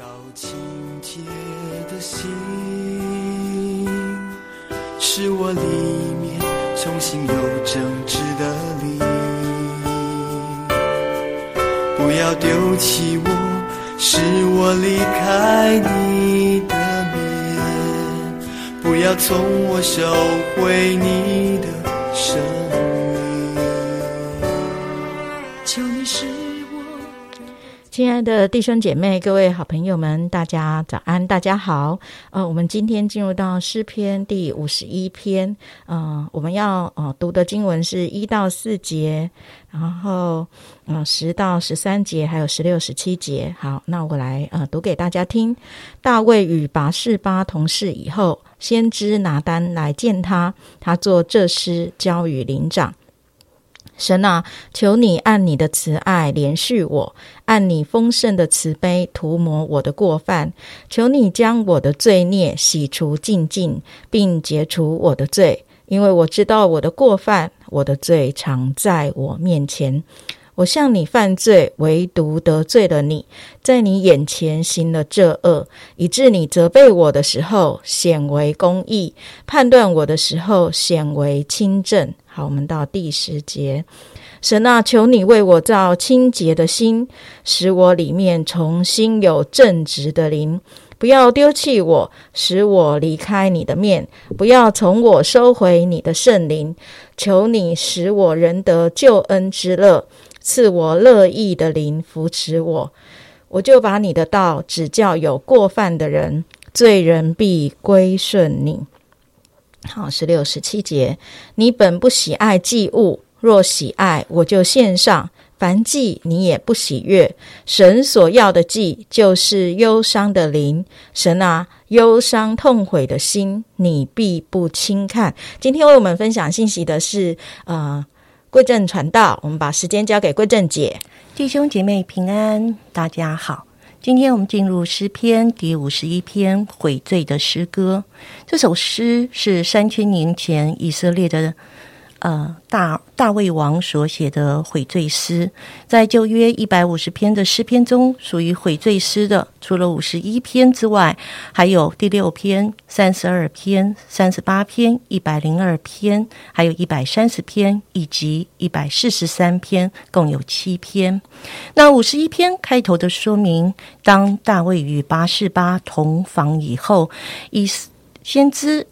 造清洁的心，使我里面重新有正直的灵。不要丢弃我，使我离开你的面。不要从我收回你的生亲爱的弟兄姐妹、各位好朋友们，大家早安，大家好。呃，我们今天进入到诗篇第五十一篇，呃，我们要呃读的经文是一到四节，然后呃十到十三节，还有十六、十七节。好，那我来呃读给大家听。大卫与拔士巴同事以后，先知拿单来见他，他做这诗交与灵长。神啊，求你按你的慈爱怜恤我，按你丰盛的慈悲涂抹我的过犯。求你将我的罪孽洗除净净，并解除我的罪，因为我知道我的过犯，我的罪常在我面前。我向你犯罪，唯独得罪了你，在你眼前行了这恶，以致你责备我的时候显为公义，判断我的时候显为清正。好，我们到第十节，神啊，求你为我造清洁的心，使我里面重新有正直的灵。不要丢弃我，使我离开你的面；不要从我收回你的圣灵。求你使我仍得救恩之乐。赐我乐意的灵扶持我，我就把你的道指教有过犯的人，罪人必归顺你。好，十六、十七节，你本不喜爱祭物，若喜爱，我就献上；凡祭你也不喜悦。神所要的祭，就是忧伤的灵。神啊，忧伤痛悔的心，你必不轻看。今天为我们分享信息的是，呃。贵正传道，我们把时间交给贵正姐。弟兄姐妹平安，大家好。今天我们进入诗篇第五十一篇悔罪的诗歌。这首诗是三千年前以色列的。呃，大大卫王所写的悔罪诗，在旧约一百五十篇的诗篇中，属于悔罪诗的，除了五十一篇之外，还有第六篇、三十二篇、三十八篇、一百零二篇，还有一百三十篇以及一百四十三篇，共有七篇。那五十一篇开头的说明，当大卫与八士巴同房以后，以先知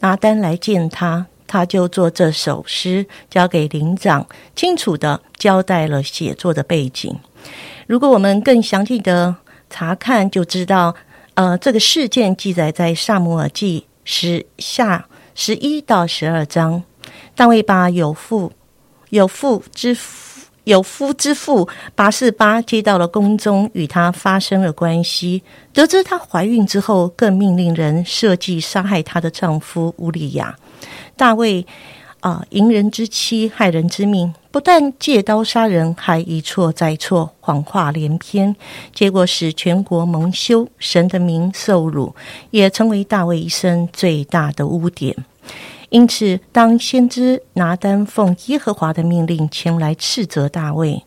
拿单来见他。他就做这首诗，交给灵长，清楚的交代了写作的背景。如果我们更详细的查看，就知道，呃，这个事件记载在《萨姆尔记》十下十一到十二章。大卫把有父有父之父有夫之妇八四八接到了宫中，与他发生了关系。得知她怀孕之后，更命令人设计杀害她的丈夫乌利亚。大卫啊，淫人之妻，害人之命，不但借刀杀人，还一错再错，谎话连篇，结果使全国蒙羞，神的名受辱，也成为大卫一生最大的污点。因此，当先知拿单奉耶和华的命令前来斥责大卫，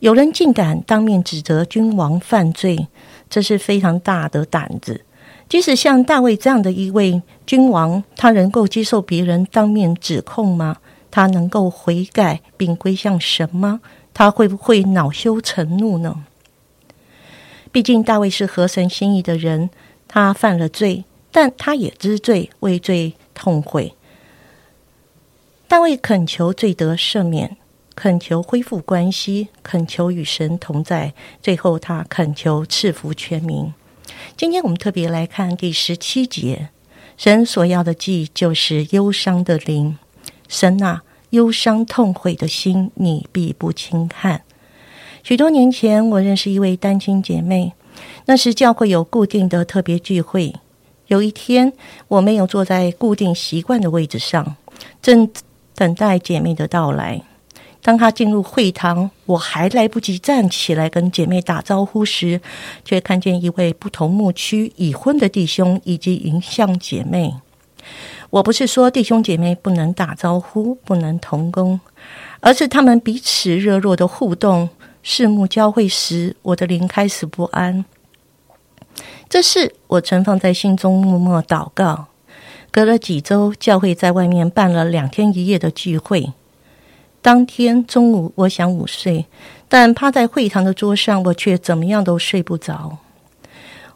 有人竟敢当面指责君王犯罪，这是非常大的胆子。即使像大卫这样的一位君王，他能够接受别人当面指控吗？他能够悔改并归向神吗？他会不会恼羞成怒呢？毕竟大卫是合神心意的人，他犯了罪，但他也知罪，为罪痛悔。但为恳求罪得赦免，恳求恢复关系，恳求与神同在，最后他恳求赐福全民。今天我们特别来看第十七节，神所要的祭就是忧伤的灵。神啊，忧伤痛悔的心，你必不轻看。许多年前，我认识一位单亲姐妹，那时教会有固定的特别聚会。有一天，我没有坐在固定习惯的位置上，正等待姐妹的到来。当他进入会堂，我还来不及站起来跟姐妹打招呼时，却看见一位不同牧区已婚的弟兄以及迎向姐妹。我不是说弟兄姐妹不能打招呼、不能同工，而是他们彼此热络的互动、四目交汇时，我的灵开始不安。这事我存放在心中，默默祷告。隔了几周，教会在外面办了两天一夜的聚会。当天中午，我想午睡，但趴在会堂的桌上，我却怎么样都睡不着。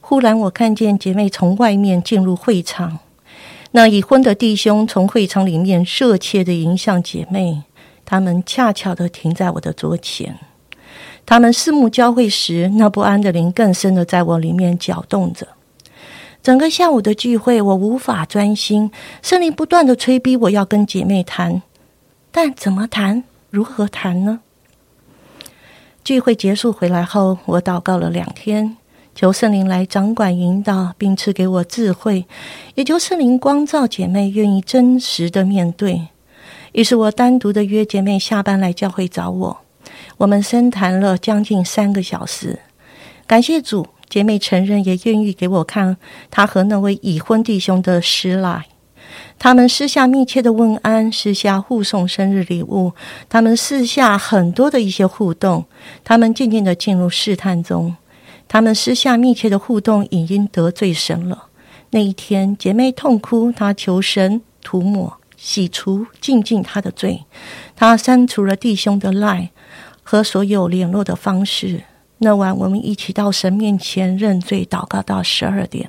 忽然，我看见姐妹从外面进入会场，那已婚的弟兄从会场里面热切的迎向姐妹，他们恰巧的停在我的桌前。他们四目交汇时，那不安的灵更深的在我里面搅动着。整个下午的聚会，我无法专心，圣灵不断的催逼我要跟姐妹谈，但怎么谈，如何谈呢？聚会结束回来后，我祷告了两天，求圣灵来掌管引导，并赐给我智慧，也求圣灵光照姐妹，愿意真实的面对。于是我单独的约姐妹下班来教会找我。我们深谈了将近三个小时，感谢主，姐妹承认也愿意给我看她和那位已婚弟兄的诗来。他们私下密切的问安，私下互送生日礼物，他们私下很多的一些互动，他们渐渐的进入试探中。他们私下密切的互动已经得罪神了。那一天，姐妹痛哭，她求神涂抹、洗除、净尽她的罪。她删除了弟兄的赖。和所有联络的方式。那晚，我们一起到神面前认罪祷告到十二点。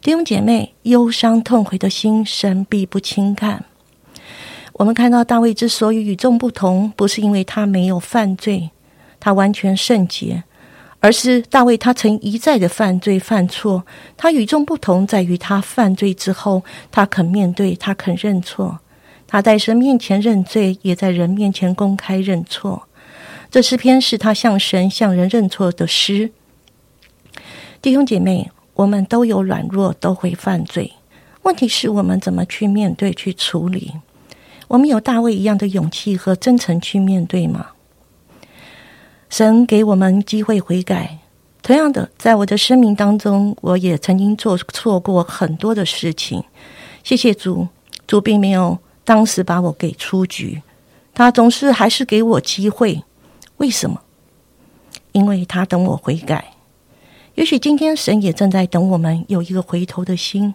弟兄姐妹，忧伤痛悔的心，神必不轻看。我们看到大卫之所以与众不同，不是因为他没有犯罪，他完全圣洁，而是大卫他曾一再的犯罪犯错。他与众不同在于他犯罪之后，他肯面对，他肯认错。他在神面前认罪，也在人面前公开认错。这诗篇是他向神、向人认错的诗。弟兄姐妹，我们都有软弱，都会犯罪。问题是我们怎么去面对、去处理？我们有大卫一样的勇气和真诚去面对吗？神给我们机会悔改。同样的，在我的生命当中，我也曾经做错过很多的事情。谢谢主，主并没有当时把我给出局，他总是还是给我机会。为什么？因为他等我悔改。也许今天神也正在等我们有一个回头的心。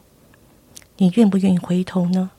你愿不愿意回头呢？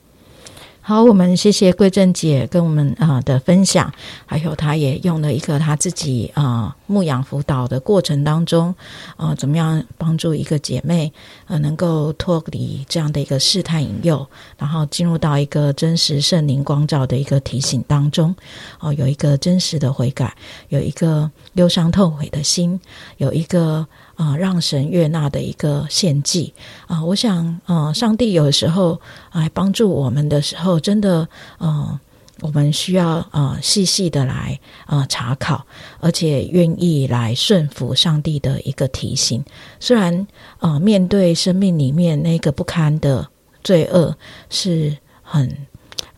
好，我们谢谢桂正姐跟我们啊的分享，还有她也用了一个她自己啊牧养辅导的过程当中，啊怎么样帮助一个姐妹呃能够脱离这样的一个试探引诱，然后进入到一个真实圣灵光照的一个提醒当中，哦有一个真实的悔改，有一个忧伤痛悔的心，有一个。啊，让神悦纳的一个献祭啊！我想，啊，上帝有时候来帮助我们的时候，真的，嗯，我们需要啊细细的来啊查考，而且愿意来顺服上帝的一个提醒。虽然啊，面对生命里面那个不堪的罪恶是很。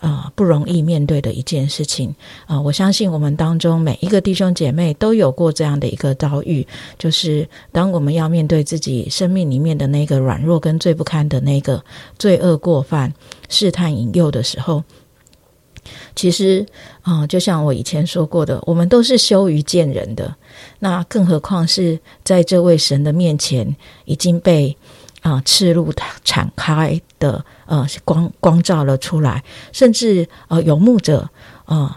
啊，不容易面对的一件事情啊！我相信我们当中每一个弟兄姐妹都有过这样的一个遭遇，就是当我们要面对自己生命里面的那个软弱跟最不堪的那个罪恶过犯、试探引诱的时候，其实啊，就像我以前说过的，我们都是羞于见人的，那更何况是在这位神的面前已经被。啊，赤露敞开的，呃，光光照了出来，甚至呃，游牧者呃，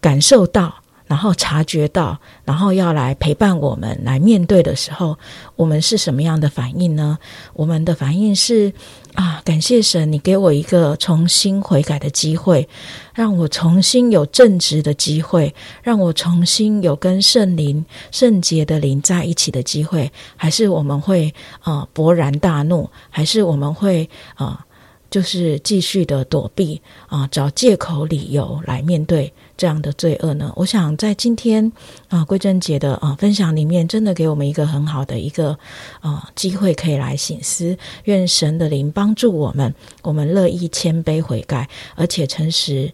感受到，然后察觉到，然后要来陪伴我们来面对的时候，我们是什么样的反应呢？我们的反应是。啊！感谢神，你给我一个重新悔改的机会，让我重新有正直的机会，让我重新有跟圣灵、圣洁的灵在一起的机会。还是我们会啊勃然大怒？还是我们会啊？就是继续的躲避啊，找借口理由来面对这样的罪恶呢？我想在今天啊，桂珍姐的啊分享里面，真的给我们一个很好的一个啊机会，可以来醒思。愿神的灵帮助我们，我们乐意谦卑悔改，而且诚实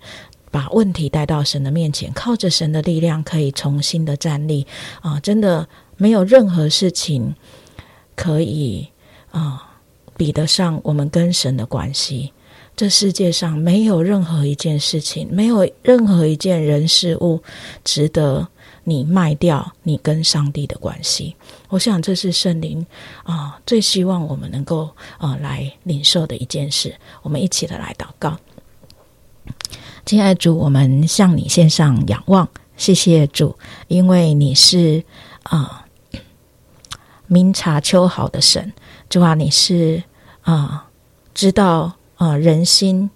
把问题带到神的面前，靠着神的力量，可以重新的站立啊！真的没有任何事情可以啊。比得上我们跟神的关系，这世界上没有任何一件事情，没有任何一件人事物值得你卖掉你跟上帝的关系。我想这是圣灵啊最希望我们能够啊来领受的一件事。我们一起的来祷告，亲爱主，我们向你献上仰望，谢谢主，因为你是啊明察秋毫的神，主啊，你是啊知道啊人心。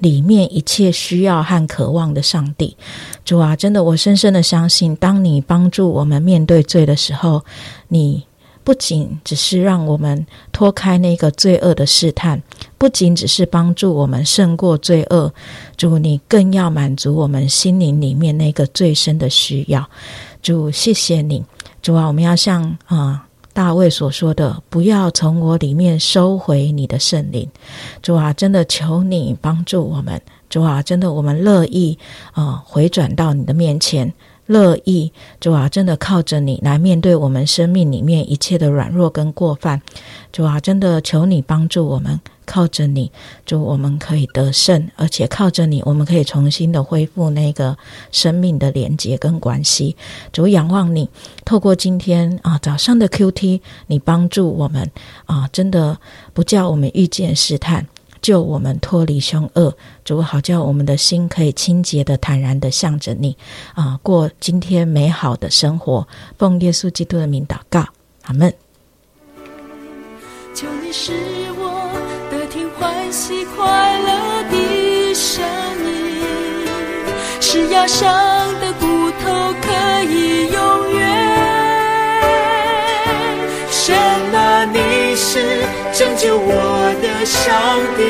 里面一切需要和渴望的上帝，主啊，真的，我深深的相信，当你帮助我们面对罪的时候，你不仅只是让我们脱开那个罪恶的试探，不仅只是帮助我们胜过罪恶，主，你更要满足我们心灵里面那个最深的需要。主，谢谢你，主啊，我们要向啊。大卫所说的：“不要从我里面收回你的圣灵，主啊，真的求你帮助我们，主啊，真的我们乐意啊回转到你的面前。”乐意，主啊，真的靠着你来面对我们生命里面一切的软弱跟过犯，主啊，真的求你帮助我们，靠着你，主我们可以得胜，而且靠着你，我们可以重新的恢复那个生命的连接跟关系。主仰望你，透过今天啊早上的 Q T，你帮助我们啊，真的不叫我们遇见试探。救我们脱离凶恶，主好叫我们的心可以清洁的、坦然的向着你啊，过今天美好的生活。奉耶稣基督的名祷告，阿门。求你使起快乐的声音，是压伤的骨头可以永远。神啊，你是拯救我的上帝，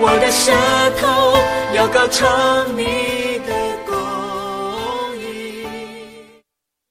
我的舌头要高唱你的。